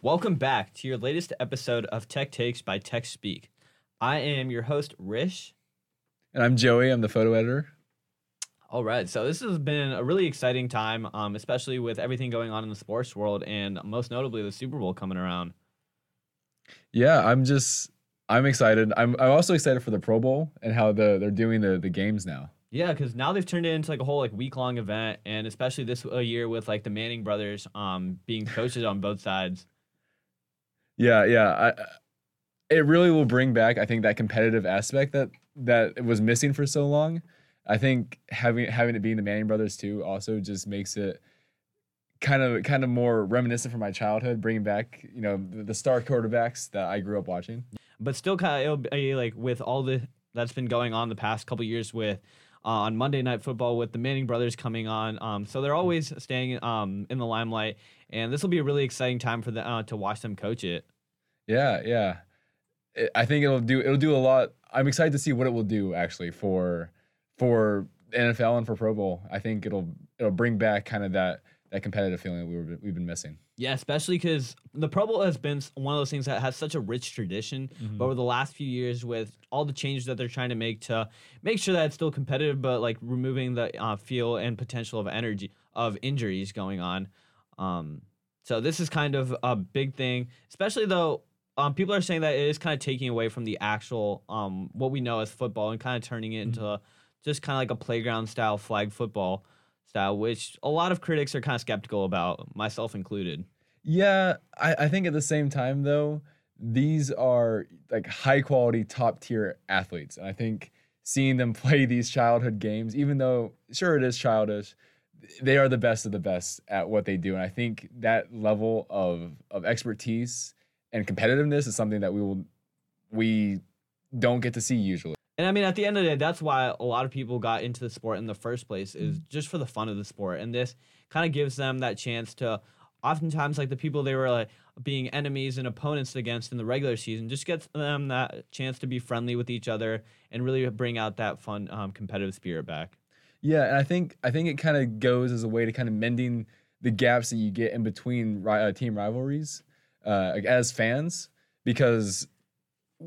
Welcome back to your latest episode of Tech Takes by Tech Speak. I am your host, Rish. And I'm Joey. I'm the photo editor. All right, so this has been a really exciting time, um, especially with everything going on in the sports world, and most notably the Super Bowl coming around. Yeah, I'm just I'm excited. I'm I'm also excited for the Pro Bowl and how the they're doing the the games now. Yeah, because now they've turned it into like a whole like week long event, and especially this uh, year with like the Manning brothers um being coaches on both sides. Yeah, yeah. I, it really will bring back, I think, that competitive aspect that that was missing for so long. I think having having it being the Manning brothers too also just makes it kind of kind of more reminiscent from my childhood, bringing back you know the, the star quarterbacks that I grew up watching. But still, kind of like with all the that's been going on the past couple years with on Monday Night Football with the Manning brothers coming on. Um, so they're always staying um in the limelight, and this will be a really exciting time for the uh, to watch them coach it. Yeah, yeah. It, I think it'll do it'll do a lot. I'm excited to see what it will do actually for for NFL and for Pro Bowl. I think it'll it'll bring back kind of that that competitive feeling that we were we've been missing. Yeah, especially because the Pro Bowl has been one of those things that has such a rich tradition. Mm-hmm. But over the last few years, with all the changes that they're trying to make to make sure that it's still competitive, but like removing the uh, feel and potential of energy of injuries going on. Um, so this is kind of a big thing, especially though. Um, people are saying that it is kind of taking away from the actual um, what we know as football and kind of turning it into just kind of like a playground style flag football style, which a lot of critics are kind of skeptical about, myself included. Yeah, I, I think at the same time though, these are like high quality top tier athletes. And I think seeing them play these childhood games, even though sure it is childish, they are the best of the best at what they do. And I think that level of of expertise and competitiveness is something that we will we don't get to see usually. And I mean, at the end of the day, that's why a lot of people got into the sport in the first place, is just for the fun of the sport. And this kind of gives them that chance to, oftentimes, like the people they were like being enemies and opponents against in the regular season, just gets them that chance to be friendly with each other and really bring out that fun, um, competitive spirit back. Yeah, and I think I think it kind of goes as a way to kind of mending the gaps that you get in between ri- uh, team rivalries uh, as fans, because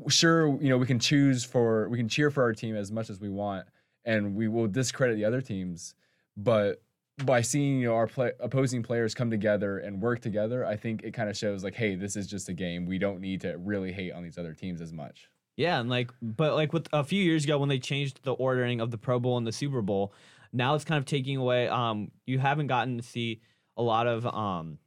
sure you know we can choose for we can cheer for our team as much as we want, and we will discredit the other teams, but by seeing you know our play, opposing players come together and work together, I think it kind of shows like, hey, this is just a game. We don't need to really hate on these other teams as much. Yeah, and like, but like with a few years ago when they changed the ordering of the Pro Bowl and the Super Bowl, now it's kind of taking away. Um, you haven't gotten to see a lot of um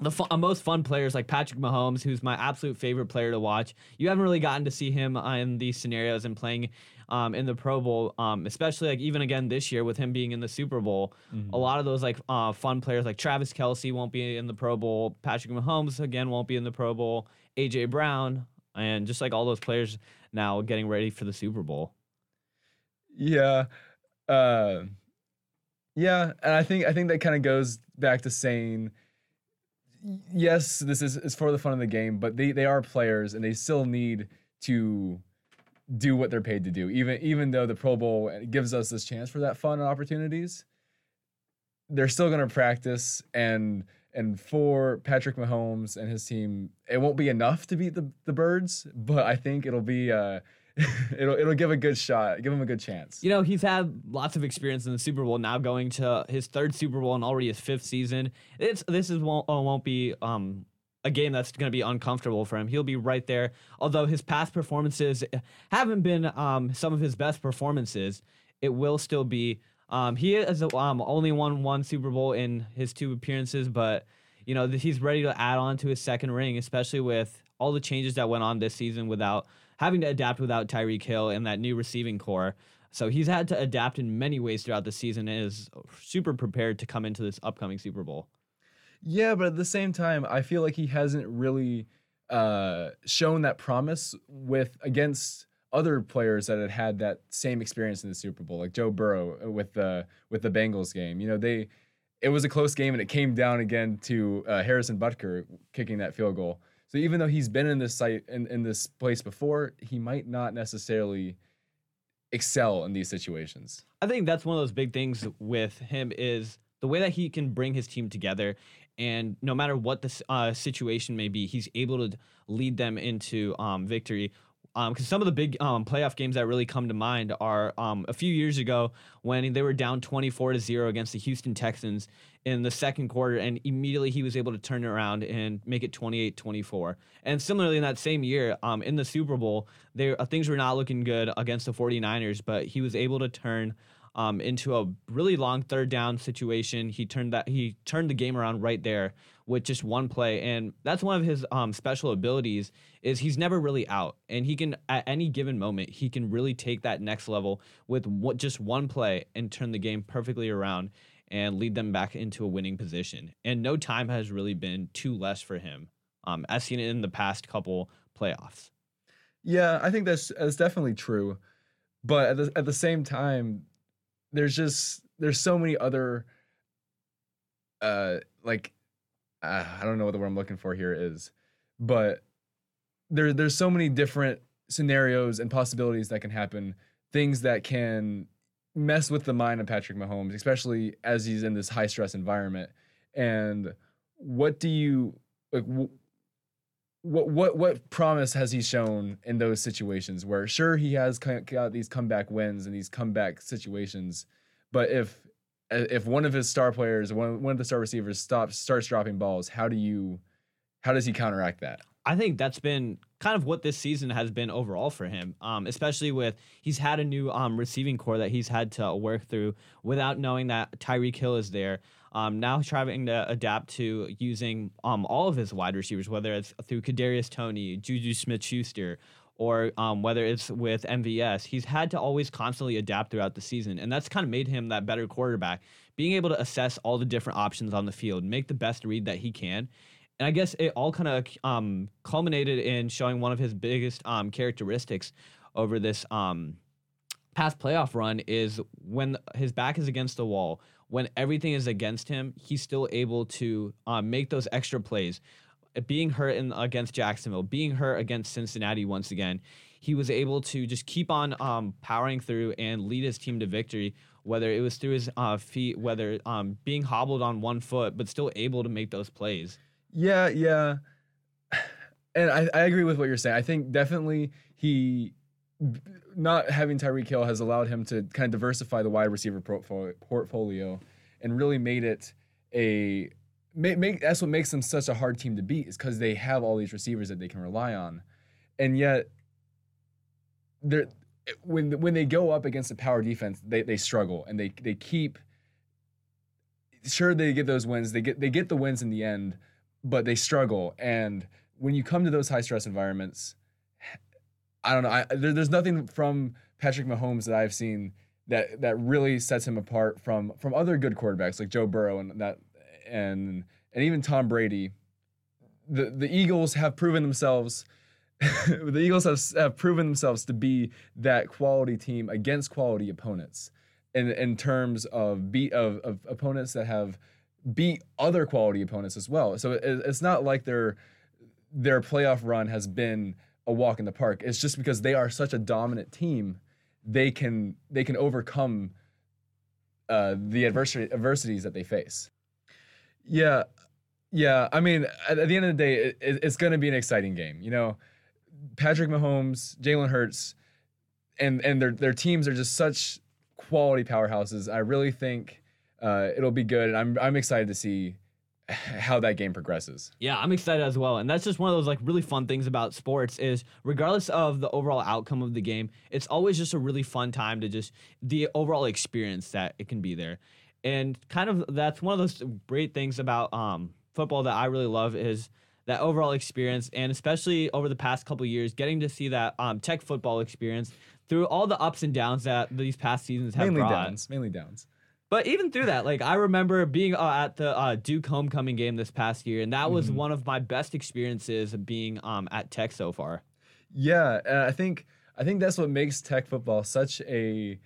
the fu- uh, most fun players like Patrick Mahomes, who's my absolute favorite player to watch. You haven't really gotten to see him uh, in these scenarios and playing um, in the Pro Bowl, um, especially like even again this year with him being in the Super Bowl. A lot of those like uh, fun players like Travis Kelce won't be in the Pro Bowl. Patrick Mahomes again won't be in the Pro Bowl. AJ Brown and just like all those players now getting ready for the Super Bowl. Yeah. Uh, yeah, and I think I think that kind of goes back to saying yes, this is, is for the fun of the game, but they, they are players and they still need to do what they're paid to do. Even even though the Pro Bowl gives us this chance for that fun and opportunities, they're still going to practice and and for Patrick Mahomes and his team, it won't be enough to beat the, the birds, but I think it'll be uh it'll it'll give a good shot, give him a good chance. You know, he's had lots of experience in the Super Bowl. Now going to his third Super Bowl and already his fifth season. It's this is won't uh, won't be um a game that's going to be uncomfortable for him. He'll be right there. Although his past performances haven't been um some of his best performances, it will still be. Um, he has um only won one Super Bowl in his two appearances, but you know he's ready to add on to his second ring, especially with all the changes that went on this season without having to adapt without Tyreek Hill and that new receiving corps. So he's had to adapt in many ways throughout the season and is super prepared to come into this upcoming Super Bowl. Yeah, but at the same time, I feel like he hasn't really uh, shown that promise with against other players that had had that same experience in the Super Bowl, like Joe Burrow uh, with the with the Bengals game. You know, they it was a close game and it came down again to uh, Harrison Butker kicking that field goal. So even though he's been in this site in, in this place before, he might not necessarily excel in these situations. I think that's one of those big things with him is the way that he can bring his team together And no matter what the uh, situation may be, he's able to lead them into um, victory because um, some of the big um, playoff games that really come to mind are um, a few years ago when they were down 24 to 0 against the Houston Texans in the second quarter, and immediately he was able to turn it around and make it 28 24. And similarly, in that same year, um, in the Super Bowl, there uh, things were not looking good against the 49ers, but he was able to turn um, into a really long third down situation. He turned that he turned the game around right there with just one play, and that's one of his um, special abilities. Is he's never really out, and he can at any given moment he can really take that next level with what, just one play and turn the game perfectly around and lead them back into a winning position. And no time has really been too less for him, um, as seen in the past couple playoffs. Yeah, I think that's that's definitely true, but at the at the same time, there's just there's so many other uh like uh, I don't know what the word I'm looking for here is, but there there's so many different scenarios and possibilities that can happen, things that can mess with the mind of Patrick Mahomes, especially as he's in this high stress environment. And what do you like? what what what promise has he shown in those situations where sure he has got these comeback wins and these comeback situations, but if if one of his star players, one one of the star receivers stops starts dropping balls, how do you how does he counteract that? I think that's been kind of what this season has been overall for him, um, especially with he's had a new um, receiving corps that he's had to work through without knowing that Tyreek Hill is there. Um, now trying to adapt to using um, all of his wide receivers, whether it's through Kadarius Toney, Juju Smith-Schuster, or um, whether it's with MVS, he's had to always constantly adapt throughout the season, and that's kind of made him that better quarterback. Being able to assess all the different options on the field, make the best read that he can, and I guess it all kind of um, culminated in showing one of his biggest um, characteristics over this um, past playoff run is when his back is against the wall, when everything is against him, he's still able to um, make those extra plays. Being hurt in, against Jacksonville, being hurt against Cincinnati once again, he was able to just keep on um, powering through and lead his team to victory. Whether it was through his uh, feet, whether um, being hobbled on one foot, but still able to make those plays. Yeah, yeah, and I, I agree with what you're saying. I think definitely he not having Tyreek Hill has allowed him to kind of diversify the wide receiver portfolio and really made it a make, make that's what makes them such a hard team to beat is because they have all these receivers that they can rely on, and yet they're when when they go up against a power defense, they, they struggle and they they keep sure they get those wins, they get they get the wins in the end, but they struggle. And when you come to those high stress environments, I don't know. I, there, there's nothing from Patrick Mahomes that I've seen that that really sets him apart from from other good quarterbacks like Joe Burrow and that and and even Tom Brady. The the Eagles have proven themselves. the Eagles have, have proven themselves to be that quality team against quality opponents, in in terms of beat of, of opponents that have beat other quality opponents as well. So it, it's not like their their playoff run has been a walk in the park. It's just because they are such a dominant team, they can they can overcome uh, the adversities that they face. Yeah, yeah. I mean, at, at the end of the day, it, it's going to be an exciting game. You know, Patrick Mahomes, Jalen Hurts, and and their their teams are just such quality powerhouses. I really think uh, it'll be good, and I'm I'm excited to see how that game progresses. Yeah, I'm excited as well. And that's just one of those like really fun things about sports is regardless of the overall outcome of the game, it's always just a really fun time to just the overall experience that it can be there. And kind of that's one of those great things about um, football that I really love is that overall experience and especially over the past couple years getting to see that um, tech football experience through all the ups and downs that these past seasons have mainly brought. downs mainly downs but even through that, like I remember being uh, at the uh, Duke homecoming game this past year, and that was mm-hmm. one of my best experiences being um, at Tech so far. Yeah, and I think I think that's what makes Tech football such a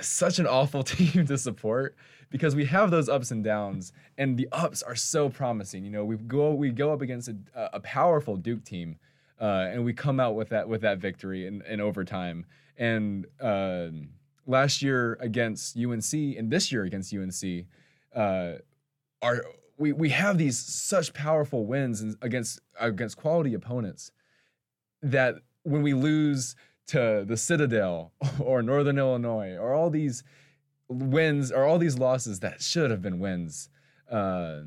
such an awful team to support because we have those ups and downs, and the ups are so promising. You know, we go we go up against a, a powerful Duke team, uh, and we come out with that with that victory in, in overtime, and. Uh, last year against UNC and this year against UNC uh, are we we have these such powerful wins in- against against quality opponents that when we lose to the Citadel or Northern Illinois or all these wins or all these losses that should have been wins. Uh,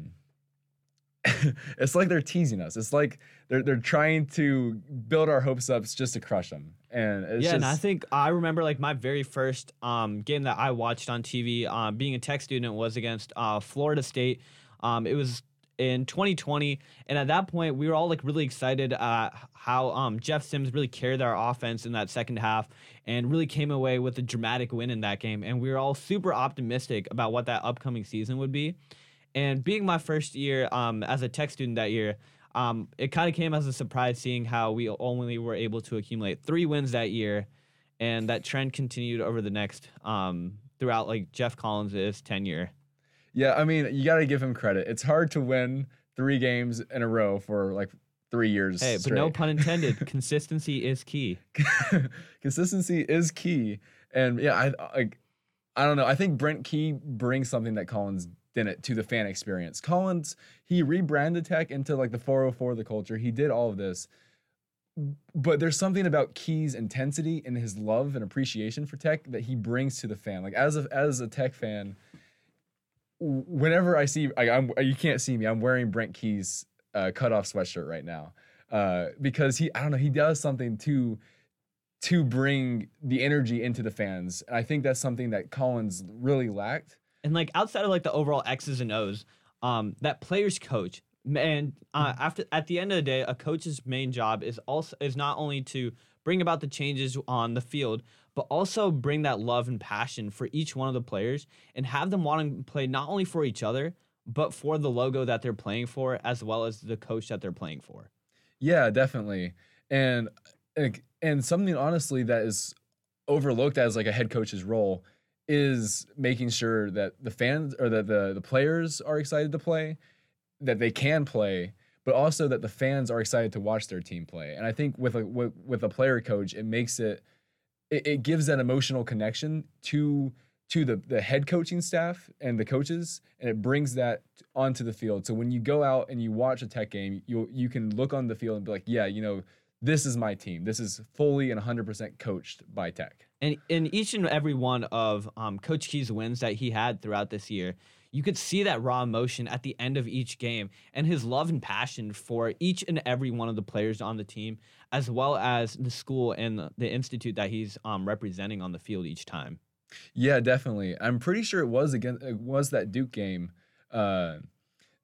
it's like they're teasing us. It's like they're they're trying to build our hopes up just to crush them. And it's yeah, just, and I think I remember like my very first um, game that I watched on TV, um, being a tech student, was against uh, Florida State. Um, it was in 2020, and at that point, we were all like really excited uh, how um, Jeff Sims really carried our offense in that second half and really came away with a dramatic win in that game. And we were all super optimistic about what that upcoming season would be. And being my first year um, as a tech student that year, um, it kind of came as a surprise seeing how we only were able to accumulate three wins that year, and that trend continued over the next um, throughout like Geoff Collins' tenure. Yeah, I mean, you got to give him credit. It's hard to win three games in a row for like three years. Hey, but no pun intended. consistency is key. consistency is key. And yeah, I like I don't know. I think Brent Key brings something that Collins didn't to the fan experience. Collins, he rebranded tech into like the 404 the culture. He did all of this. But there's something about Key's intensity and his love and appreciation for tech that he brings to the fan. Like as a as a tech fan, whenever I see I, I'm you can't see me. I'm wearing Brent Key's uh, cutoff sweatshirt right now uh, because he I don't know he does something to to bring the energy into the fans. And I think that's something that Collins really lacked. And like outside of like the overall X's and O's, um, that player's coach, and uh, after at the end of the day, a coach's main job is also is not only to bring about the changes on the field, but also bring that love and passion for each one of the players and have them want to play not only for each other, but for the logo that they're playing for, as well as the coach that they're playing for. Yeah, definitely. And and something honestly that is overlooked as like a head coach's role is making sure that the fans or that the the players are excited to play, that they can play, but also that the fans are excited to watch their team play. And I think with a with, with a player coach, it makes it, it it gives that emotional connection to to the the head coaching staff and the coaches, and it brings that onto the field. So when you go out and you watch a tech game, you you can look on the field and be like, yeah, you know, this is my team. This is fully and 100% coached by tech. And in each and every one of um, Coach Key's wins that he had throughout this year, you could see that raw emotion at the end of each game and his love and passion for each and every one of the players on the team, as well as the school and the- institute that he's um, representing on the field each time. Yeah, definitely. I'm pretty sure it was again it was that Duke game. Uh,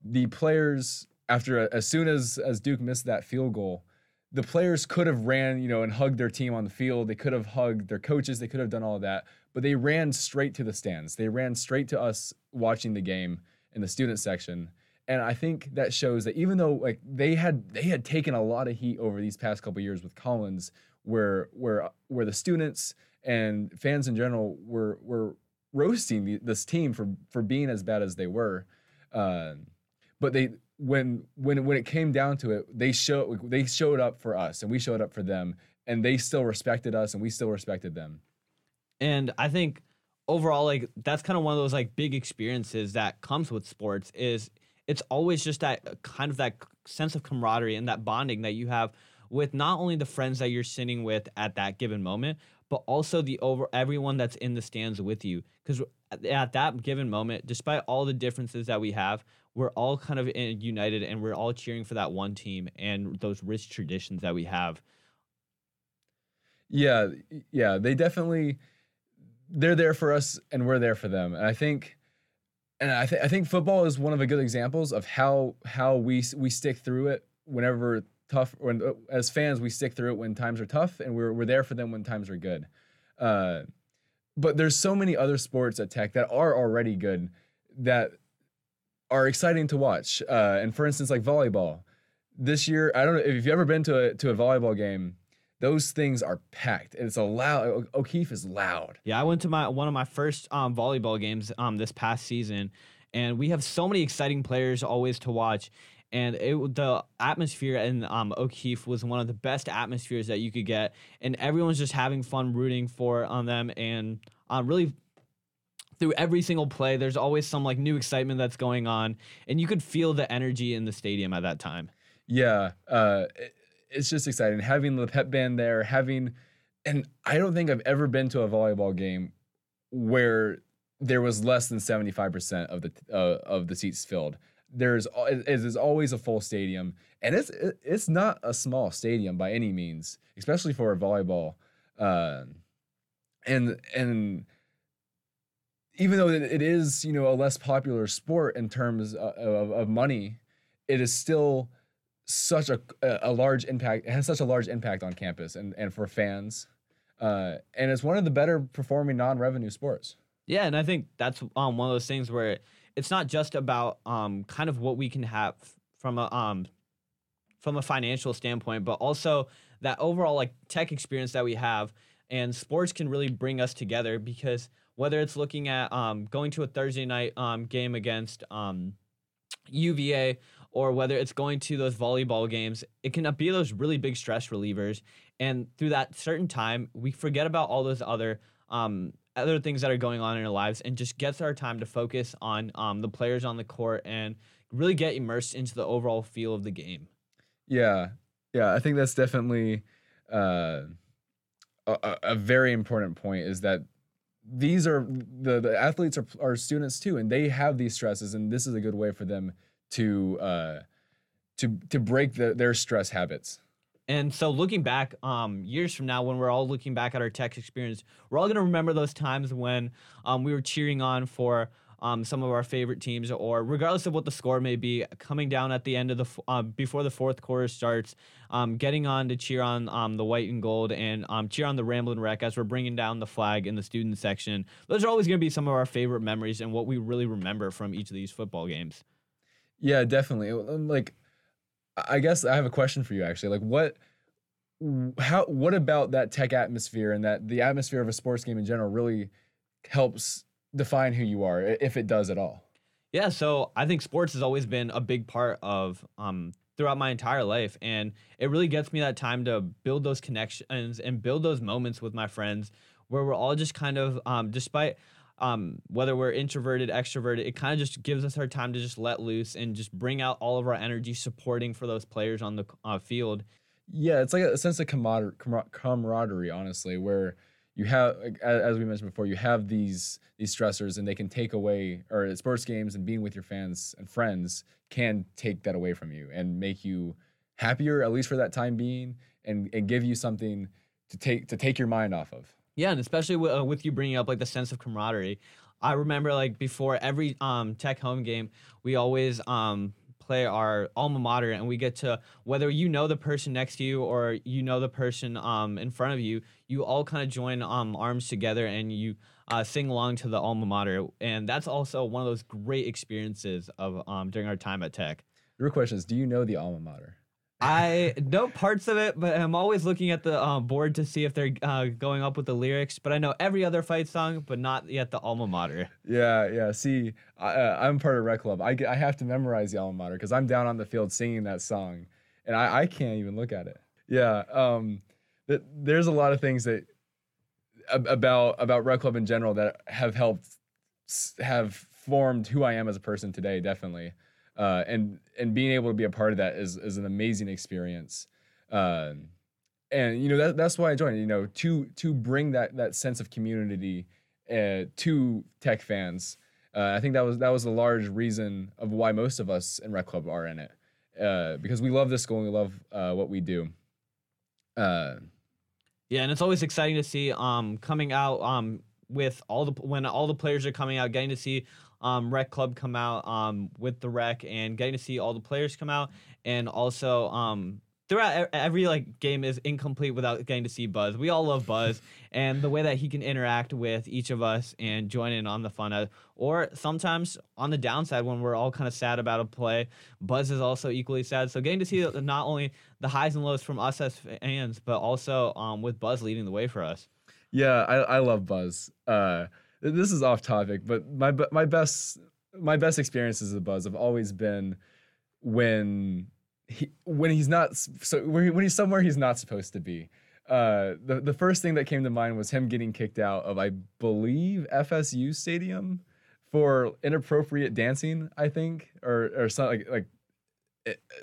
the players after as soon as as Duke missed that field goal, the players could have ran, you know, and hugged their team on the field. They could have hugged their coaches. They could have done all of that, but they ran straight to the stands. They ran straight to us watching the game in the student section. And I think that shows that even though like they had they had taken a lot of heat over these past couple years with Collins, where where where the students and fans in general were were roasting the, this team for for being as bad as they were, uh, but they when when when it came down to it, they showed they showed up for us and we showed up for them, and they still respected us and we still respected them. And I think overall, like that's kind of one of those like big experiences that comes with sports is it's always just that uh, kind of that sense of camaraderie and that bonding that you have with not only the friends that you're sitting with at that given moment, but also the over everyone that's in the stands with you. Because at that given moment, despite all the differences that we have, we're all kind of in, united and we're all cheering for that one team and those rich traditions that we have. Yeah, yeah, they definitely they're there for us and we're there for them. And I think and I think I think football is one of the good examples of how how we we stick through it whenever tough when uh, as fans we stick through it when times are tough and we're we're there for them when times are good. Uh, but there's so many other sports at Tech that are already good that are exciting to watch. Uh, and for instance, like volleyball, this year I don't know if you've ever been to a to a volleyball game. Those things are packed. and It's a loud. O'Keefe is loud. Yeah, I went to my one of my first um, volleyball games um, this past season, and we have so many exciting players always to watch. And it the atmosphere in um, O'Keefe was one of the best atmospheres that you could get, and everyone's just having fun rooting for on them and um, really through every single play. There's always some like new excitement that's going on, and you could feel the energy in the stadium at that time. Yeah, uh, it- it's just exciting having the pep band there, having, and I don't think I've ever been to a volleyball game where there was less than seventy five percent of the uh, of the seats filled. There's it is always a full stadium, and it's it's not a small stadium by any means, especially for volleyball. Uh, and and even though it is you know a less popular sport in terms of, of, of money, it is still such a a large impact. It has such a large impact on campus and and for fans, uh, and it's one of the better performing non-revenue sports. Yeah, and I think that's um, one of those things where it's not just about um, kind of what we can have from a um, from a financial standpoint, but also that overall like tech experience that we have, and sports can really bring us together because whether it's looking at um, going to a Thursday night um, game against um, UVA or whether it's going to those volleyball games, it can be those really big stress relievers. And through that certain time, we forget about all those other um, other things that are going on in our lives and just gets our time to focus on um, the players on the court and really get immersed into the overall feel of the game. Yeah, yeah, I think that's definitely uh, a, a- very important point. Is that these are the, the athletes are, are students too, and they have these stresses, and this is a good way for them to uh, to to break the, their stress habits. And so looking back, um, years from now, when we're all looking back at our tech experience, we're all gonna remember those times when um, we were cheering on for um, some of our favorite teams, or regardless of what the score may be, coming down at the end of the uh, before the fourth quarter starts, um, getting on to cheer on um, the white and gold and cheer on the Ramblin' Wreck as we're bringing down the flag in the student section. Those are always gonna be some of our favorite memories and what we really remember from each of these football games. Yeah, definitely. Like, I guess I have a question for you actually. Like, what, how, what about that tech atmosphere and that the atmosphere of a sports game in general really helps define who you are, if it does at all? Yeah, so I think sports has always been a big part of um throughout my entire life and it really gets me that time to build those connections and build those moments with my friends where we're all just kind of um despite um whether we're introverted, extroverted, it kind of just gives us our time to just let loose and just bring out all of our energy supporting for those players on the uh, field. Yeah, it's like a sense of camarader- camaraderie, honestly, where you have, as we mentioned before, you have these these stressors, and they can take away, or sports games and being with your fans and friends can take that away from you and make you happier, at least for that time being, and and give you something to take to take your mind off of. Yeah, and especially with, uh, with you bringing up like the sense of camaraderie. I remember like before every um tech home game, we always um play our alma mater and we get to whether you know the person next to you or you know the person um in front of you, you all kind of join um arms together and you uh, sing along to the alma mater, and that's also one of those great experiences of um during our time at Tech. Real question is, do you know the alma mater? I know parts of it, but I'm always looking at the um, board to see if they're uh, going up with the lyrics. But I know every other fight song, but not yet the alma mater. Yeah, yeah. See, I, uh, I'm part of Reck Club. I, I have to memorize the alma mater because I'm down on the field singing that song, and I, I can't even look at it. Yeah. Um. Th- there's a lot of things that ab- about about Reck Club in general that have helped have formed who I am as a person today. Definitely. Uh, and and being able to be a part of that is is an amazing experience. Um, and you know that that's why I joined. You know, to to bring that that sense of community uh, to tech fans. Uh, I think that was that was a large reason of why most of us in Reck Club are in it, uh, because we love this school and we love what we do. Yeah, and it's always exciting to see um coming out um with all the when all the players are coming out, getting to see um Reck Club come out um with the Wreck and getting to see all the players come out, and also um throughout every like game is incomplete without getting to see Buzz. We all love Buzz and the way that he can interact with each of us and join in on the fun. uh, Or sometimes on the downside when we're all kind of sad about a play, Buzz is also equally sad. So getting to see not only the highs and lows from us as fans, but also um, with Buzz leading the way for us. yeah, I, I love Buzz. Uh, this is off topic, but my my best my best experiences of Buzz have always been when he when he's not so when he- when he's somewhere he's not supposed to be. uh, the the first thing that came to mind was him getting kicked out of, I believe, FSU Stadium for inappropriate dancing. I think, or or something like like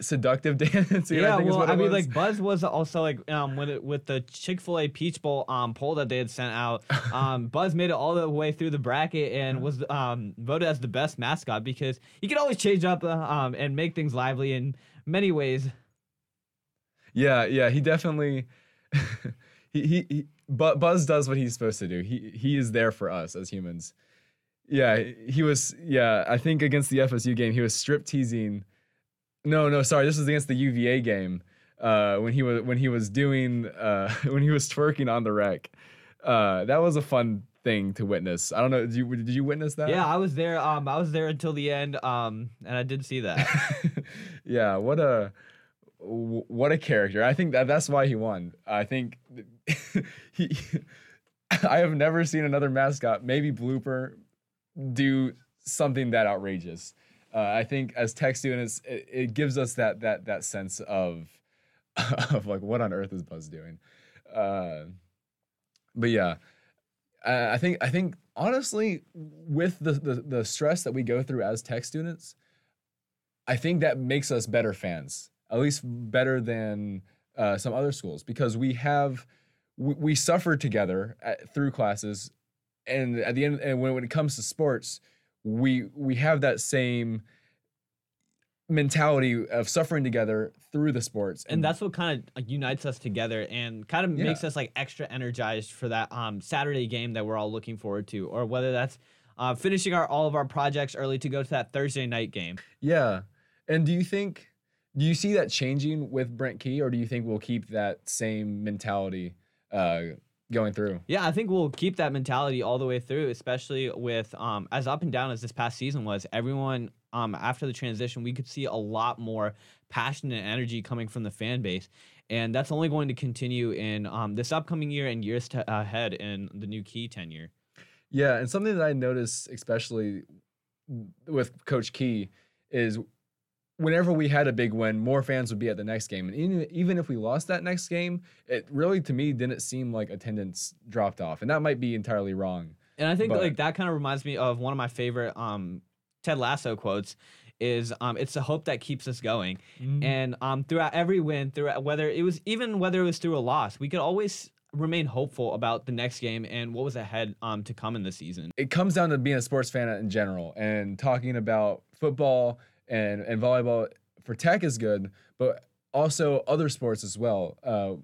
seductive dancing. Yeah, I think is well, what I mean, was. like Buzz was also like um with it, with the Chick Fil A Peach Bowl um poll that they had sent out. Um, Buzz made it all the way through the bracket and was um voted as the best mascot because he could always change up uh, um and make things lively in many ways. Yeah, yeah, he definitely he, he he but Buzz does what he's supposed to do. He he is there for us as humans. Yeah, he was yeah, I think against the FSU game he was strip teasing. No, no, sorry, this was against the UVA game. Uh when he was when he was doing uh when he was twerking on the wreck. Uh that was a fun thing to witness. I don't know, did you did you witness that? Yeah, I was there. Um, I was there until the end. Um, and I did see that. yeah, what a what a character. I think that that's why he won. I think he I have never seen another mascot, maybe blooper, do something that outrageous. Uh, I think as tech students, it, it gives us that that that sense of of like what on earth is Buzz doing. Uh, but yeah, I, I think I think honestly, with the, the the stress that we go through as tech students, I think that makes us better fans, at least better than uh, some other schools, because we have we, we suffer together at, through classes, and at the end, and when, when it comes to sports, we we have that same mentality of suffering together through the sports, and that's what kind of unites us together and kind of Yeah. makes us like extra energized for that um Saturday game that we're all looking forward to, or whether that's uh, finishing our all of our projects early to go to that Thursday night game. yeah. And do you think do you see that changing with Brent Key, or do you think we'll keep that same mentality uh, going through? Yeah, I think we'll keep that mentality all the way through, especially with um as up and down as this past season was. Everyone um after the transition, we could see a lot more passion and energy coming from the fan base, and that's only going to continue in um this upcoming year and years to ahead in the new key tenure. Yeah, and something that I noticed, especially with Coach Key, is whenever we had a big win, more fans would be at the next game. And even, even if we lost that next game, it really, to me, didn't seem like attendance dropped off. And that might be entirely wrong. And I think But- like that kind of reminds me of one of my favorite um Ted Lasso quotes is um it's the hope that keeps us going. And um throughout every win, throughout whether it was even whether it was through a loss, we could always remain hopeful about the next game and what was ahead um to come in the season. it comes down to being a sports fan in general and talking about football and, and volleyball for tech is good, but also other sports as well. Uh,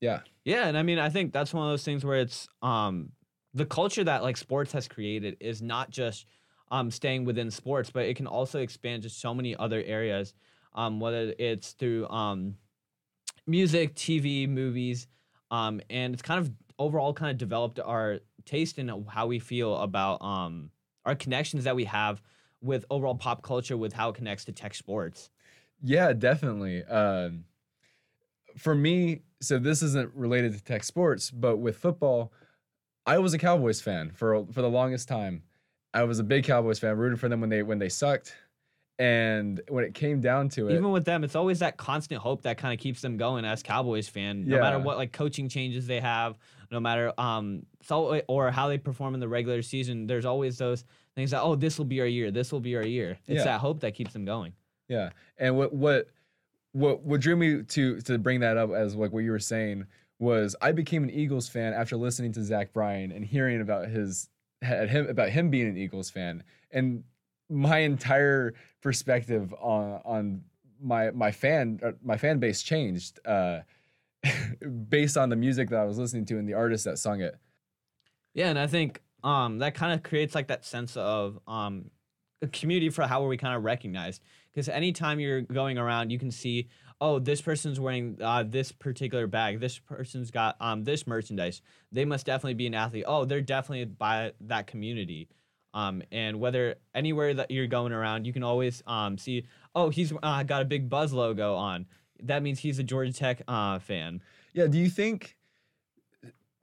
yeah. Yeah, and I mean I think that's one of those things where it's um the culture that like sports has created is not just um staying within sports, but it can also expand to so many other areas. Um whether it's through um music, TV, movies, um and it's kind of overall kind of developed our taste in how we feel about um our connections that we have with overall pop culture with how it connects to tech sports. Yeah, definitely. Um, for me, so this isn't related to tech sports, but with football, I was a Cowboys fan for for the longest time. I was a big Cowboys fan, rooting for them when they when they sucked, and when it came down to it, Even with them, it's always that constant hope that kind of keeps them going as Cowboys fan. No matter what like coaching changes they have, no matter um so or how they perform in the regular season, there's always those things that oh this will be our year, this will be our year. It's Yeah. that hope that keeps them going. Yeah, and what what what what drew me to to bring that up as like what you were saying was I became an Eagles fan after listening to Zach Bryan and hearing about his had him about him being an Eagles fan and my entire perspective on on my my fan uh, my fan base changed uh based on the music that I was listening to and the artists that sung it. Yeah, and I think um that kind of creates like that sense of um a community for how are we kind of recognized because anytime you're going around you can see oh this person's wearing uh, this particular bag this person's got um this merchandise. They must definitely be an athlete. Oh they're definitely by that community. Um and whether anywhere that you're going around you can always um see oh he's uh, got a big buzz logo on. That means he's a Georgia Tech uh fan. Yeah, do you think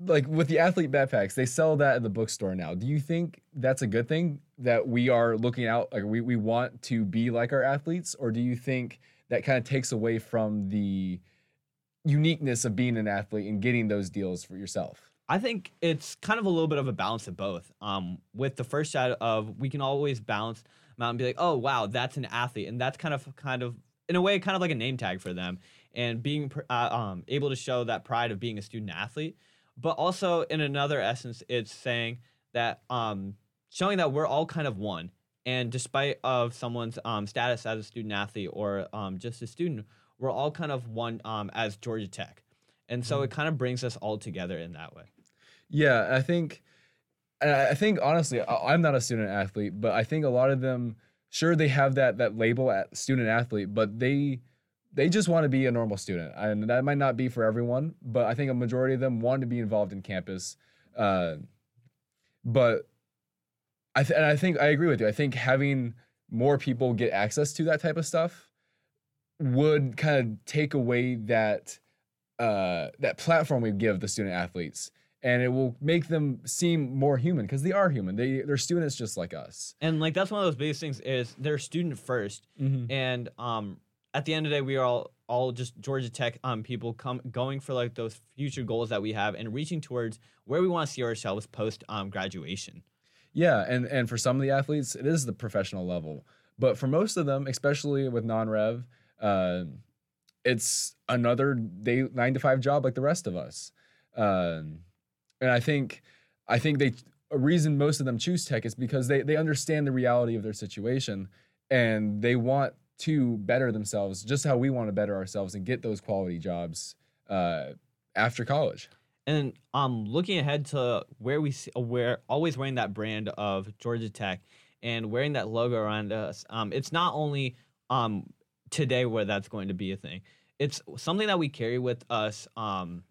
like with the athlete backpacks, they sell that at the bookstore now. Do you think that's a good thing that we are looking out like we, we want to be like our athletes or do you think that kind of takes away from the uniqueness of being an athlete and getting those deals for yourself? I think it's kind of a little bit of a balance of both. Um, with the first side of we can always balance them out and be like, oh wow, that's an athlete, and that's kind of kind of in a way kind of like a name tag for them, and being uh, um, able to show that pride of being a student athlete. But also in another essence, it's saying that um, showing that we're all kind of one, and despite of someone's um, status as a student athlete or um, just a student, we're all kind of one um, as Georgia Tech, and so it kind of brings us all together in that way. Yeah, I think, I think honestly, I'm not a student athlete, but I think a lot of them, sure, they have that that label at student athlete, but they they just want to be a normal student, and that might not be for everyone, but I think a majority of them want to be involved in campus. Uh, but I th- and I think I agree with you. I think having more people get access to that type of stuff would kind of take away that uh, that platform we give the student athletes and it will make them seem more human because they are human. They they're students just like us. And like that's one of those biggest things is they're student 1st Mm-hmm. and um at the end of the day we are all all just Georgia Tech um people come going for like those future goals that we have and reaching towards where we want to see ourselves post um graduation. Yeah, and and for some of the athletes, it is the professional level, but for most of them, especially with non-rev, uh, it's another day nine to five job like the rest of us. Um, and I think I think they a reason most of them choose tech is because they they understand the reality of their situation and they want to better themselves just how we want to better ourselves and get those quality jobs uh, after college. And um, looking ahead to where we see, where always wearing that brand of Georgia Tech and wearing that logo around us, um, it's not only um today where that's going to be a thing. It's something that we carry with us um,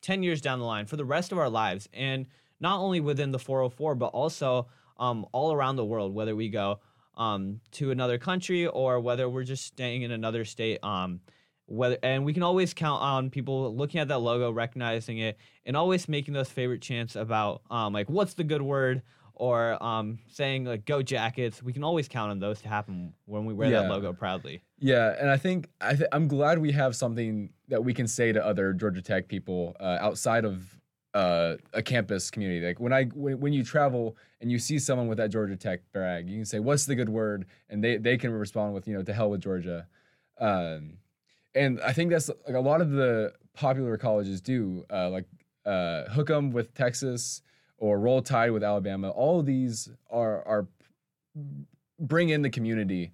ten years down the line for the rest of our lives, and not only within the 404, but also um all around the world, whether we go um to another country or whether we're just staying in another state. Um, whether and we can always count on people looking at that logo recognizing it and always making those favorite chants about um like what's the good word or um saying like go jackets we can always count on those to happen when we wear Yeah. that logo proudly Yeah, and I think I th- I'm glad we have something that we can say to other Georgia Tech people uh, outside of uh, a campus community. Like when I when, when you travel and you see someone with that Georgia Tech brag, you can say, "What's the good word?" and they they can respond with, you know, "To hell with Georgia." Um, and I think that's like a lot of the popular colleges do, uh, like uh, hook 'em with Texas or Roll Tide with Alabama. All of these are are bring in the community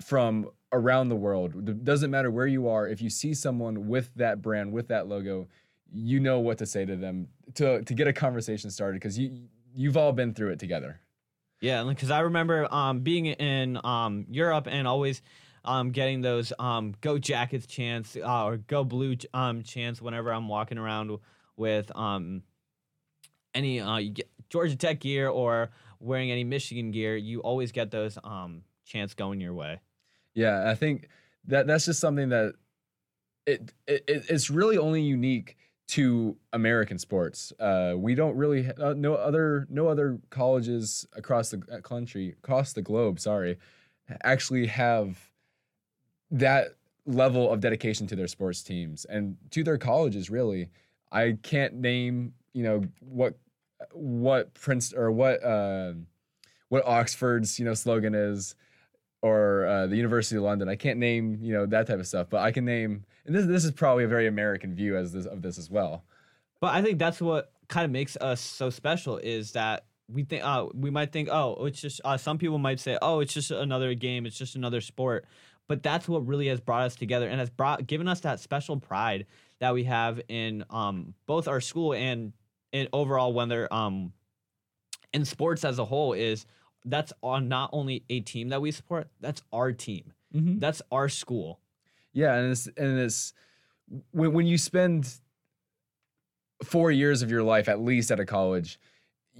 from around the world. It doesn't matter where you are. If you see someone with that brand, with that logo, you know what to say to them to to get a conversation started because you you've all been through it together. yeah because i remember um being in um europe and always um getting those um go jackets chants uh, or go blue um chants whenever i'm walking around with um any uh georgia tech gear or wearing any michigan gear you always get those um chants going your way Yeah, I think that that's just something that it it- it's really only unique to American sports. Uh, we don't really uh, no other no other colleges across the uh, country across the globe. Sorry, actually have that level of dedication to their sports teams and to their colleges. Really, I can't name you know what what Prince or what uh, what Oxford's you know slogan is or uh, the University of London. I can't name you know that type of stuff, but I can name. And this this is probably a very American view as this of this as well. But I think that's what kind of makes us so special is that we think uh, we might think oh it's just uh, some people might say oh it's just another game it's just another sport but that's what really has brought us together and has brought given us that special pride that we have in um, both our school and in overall when they're um, in sports as a whole is that's on not only a team that we support that's our team Mm-hmm. that's our school Yeah, and it's and it's when when you spend four years of your life at least at a college,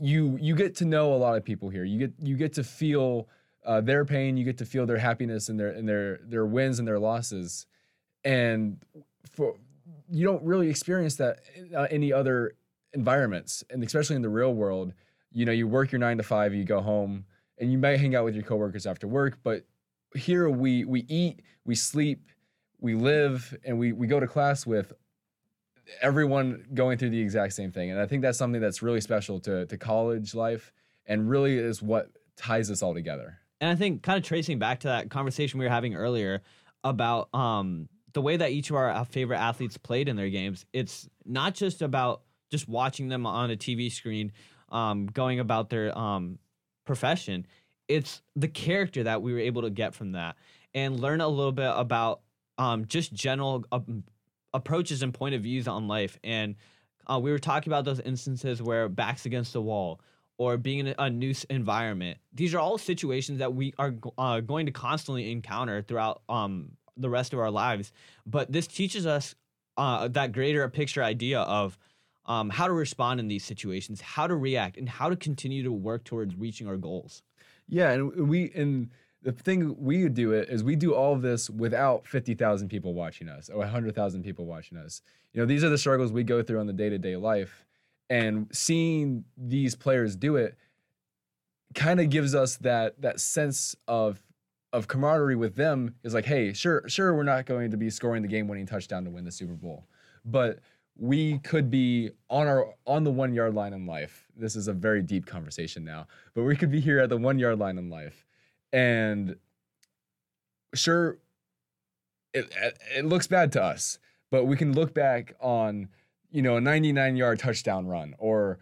you you get to know a lot of people here. You get you get to feel uh, their pain. You get to feel their happiness and their and their their wins and their losses, and for you don't really experience that in uh, any other environments, and especially in the real world. You know, you work your nine to five, you go home, and you might hang out with your coworkers after work, but here we we eat, we sleep, we live, and we we go to class with everyone going through the exact same thing. And I think that's something that's really special to to college life and really is what ties us all together. And I think kind of tracing back to that conversation we were having earlier about um, the way that each of our favorite athletes played in their games, it's not just about just watching them on a TV screen, um, going about their um, profession. It's the character that we were able to get from that and learn a little bit about um, just general uh, approaches and point of views on life. And uh, we were talking about those instances where backs against the wall or being in a new environment. These are all situations that we are uh, going to constantly encounter throughout um, the rest of our lives. But this teaches us uh, that greater picture idea of um, how to respond in these situations, how to react, and how to continue to work towards reaching our goals. Yeah, and we and the thing we do it is we do all of this without 50,000 people watching us or 100,000 people watching us. You know, these are the struggles we go through on the day-to-day life and seeing these players do it kind of gives us that that sense of of camaraderie with them is like hey sure sure we're not going to be scoring the game winning touchdown to win the super bowl but we could be on our on the one yard line in life this is a very deep conversation now but we could be here at the one yard line in life and sure it, it looks bad to us but we can look back on you know, a 99 yard touchdown run or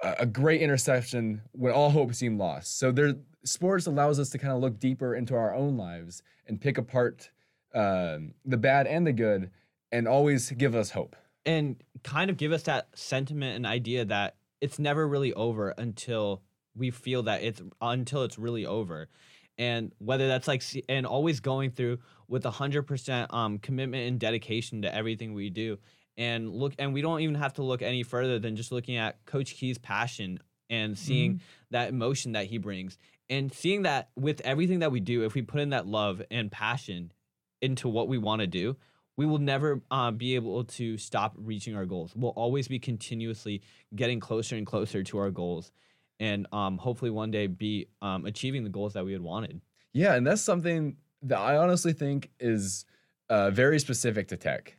a, great interception when all hope seemed lost. So there, sports allows us to kind of look deeper into our own lives and pick apart uh, the bad and the good, and always give us hope. And kind of give us that sentiment and idea that it's never really over until we feel that it's until it's really over. And whether that's like and always going through with a hundred percent um commitment and dedication to everything we do. And look and we don't even have to look any further than just looking at coach key's passion and seeing mm-hmm. that emotion that he brings. And seeing that with everything that we do if we put in that love and passion into what we want to do we will never uh, be able to stop reaching our goals. We'll always be continuously getting closer and closer to our goals and um, hopefully one day be um, achieving the goals that we had wanted. Yeah and that's something that i honestly think is uh, very specific to tech.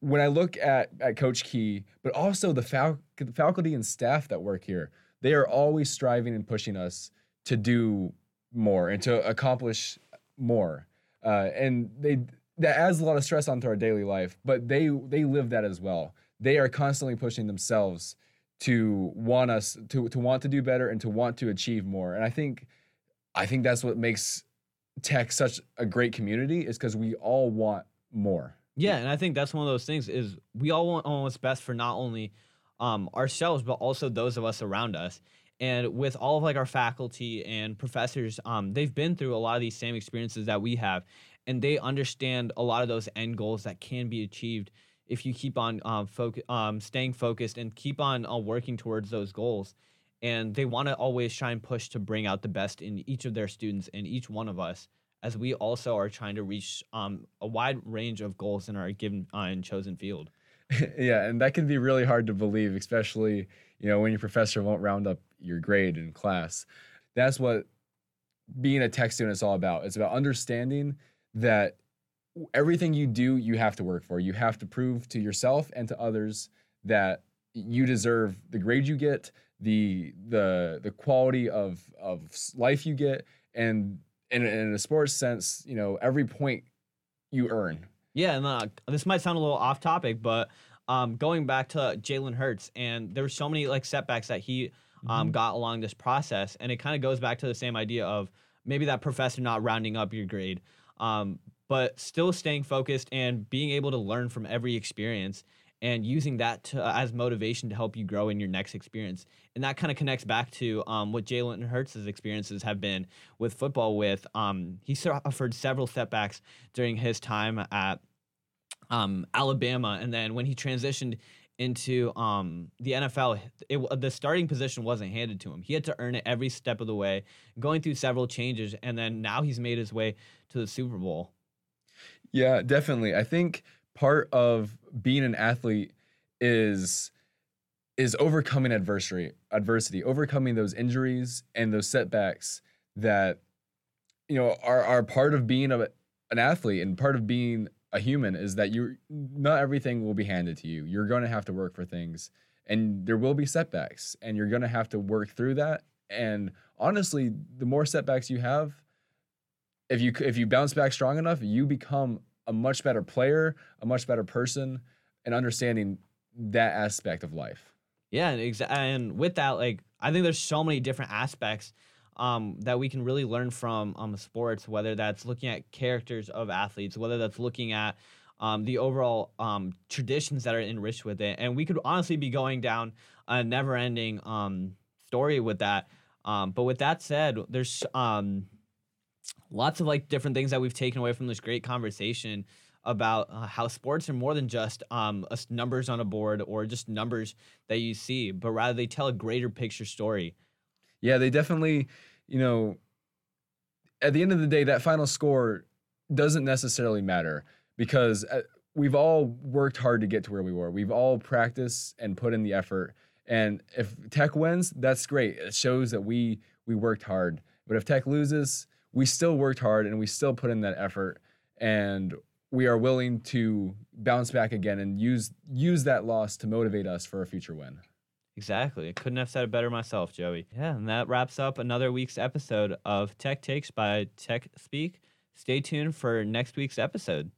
When I look at at Coach Key, but also the fal- faculty and staff that work here, they are always striving and pushing us to do more and to accomplish more. Uh, and they that adds a lot of stress onto our daily life, but they they live that as well. They are constantly pushing themselves to want us to to want to do better and to want to achieve more. And I think I think that's what makes tech such a great community is because we all want more. Yeah, and I think that's one of those things is we all want what's best for not only um, ourselves but also those of us around us. And with all of like our faculty and professors, um, they've been through a lot of these same experiences that we have, and they understand a lot of those end goals that can be achieved if you keep on um, focus, um, staying focused and keep on uh, working towards those goals. And they want to always try and push to bring out the best in each of their students and each one of us as we also are trying to reach um, a wide range of goals in our given uh, and chosen field. yeah, and that can be really hard to believe, especially you know when your professor won't round up your grade in class. That's what being a tech student is all about. It's about understanding that everything you do, you have to work for. You have to prove to yourself and to others that you deserve the grade you get, the the the quality of of life you get, and in, in a sports sense, you know, every point you earn. Yeah, and uh, this might sound a little off topic, but um, going back to Jalen Hurts, and there were so many like setbacks that he um, mm-hmm. got along this process, and it kind of goes back to the same idea of maybe that professor not rounding up your grade, um, but still staying focused and being able to learn from every experience and using that to, uh, as motivation to help you grow in your next experience. And that kind of connects back to um, what Jalen Hurts' experiences have been with football. With um, he suffered several setbacks during his time at um, Alabama, and then when he transitioned into um, the NFL, it, the starting position wasn't handed to him. He had to earn it every step of the way, going through several changes, and then now he's made his way to the Super Bowl. Yeah, definitely. I think part of being an athlete is is overcoming adversity adversity overcoming those injuries and those setbacks that you know are are part of being a, an athlete and part of being a human is that you not everything will be handed to you. You're going to have to work for things and there will be setbacks and you're going to have to work through that and honestly, the more setbacks you have, if you if you bounce back strong enough, you become a much better player, a much better person and understanding that aspect of life. Yeah, and, exa- and with that, like I think there's so many different aspects um, that we can really learn from um, sports, whether that's looking at characters of athletes, whether that's looking at um, the overall um, traditions that are enriched with it. And we could honestly be going down a never ending um, story with that. Um, but with that said, there's um, lots of like different things that we've taken away from this great conversation about uh, how sports are more than just um, numbers on a board or just numbers that you see, but rather they tell a greater picture story. Yeah, they definitely, you know, at the end of the day, that final score doesn't necessarily matter because uh, we've all worked hard to get to where we were. We've all practiced and put in the effort. And if Tech wins, that's great. It shows that we we worked hard. But if Tech loses, we still worked hard and we still put in that effort and we are willing to bounce back again and use use that loss to motivate us for a future win. Exactly. I couldn't have said it better myself, Joey. Yeah, and that wraps up another week's episode of Tech Takes by Tech Speak. Stay tuned for next week's episode.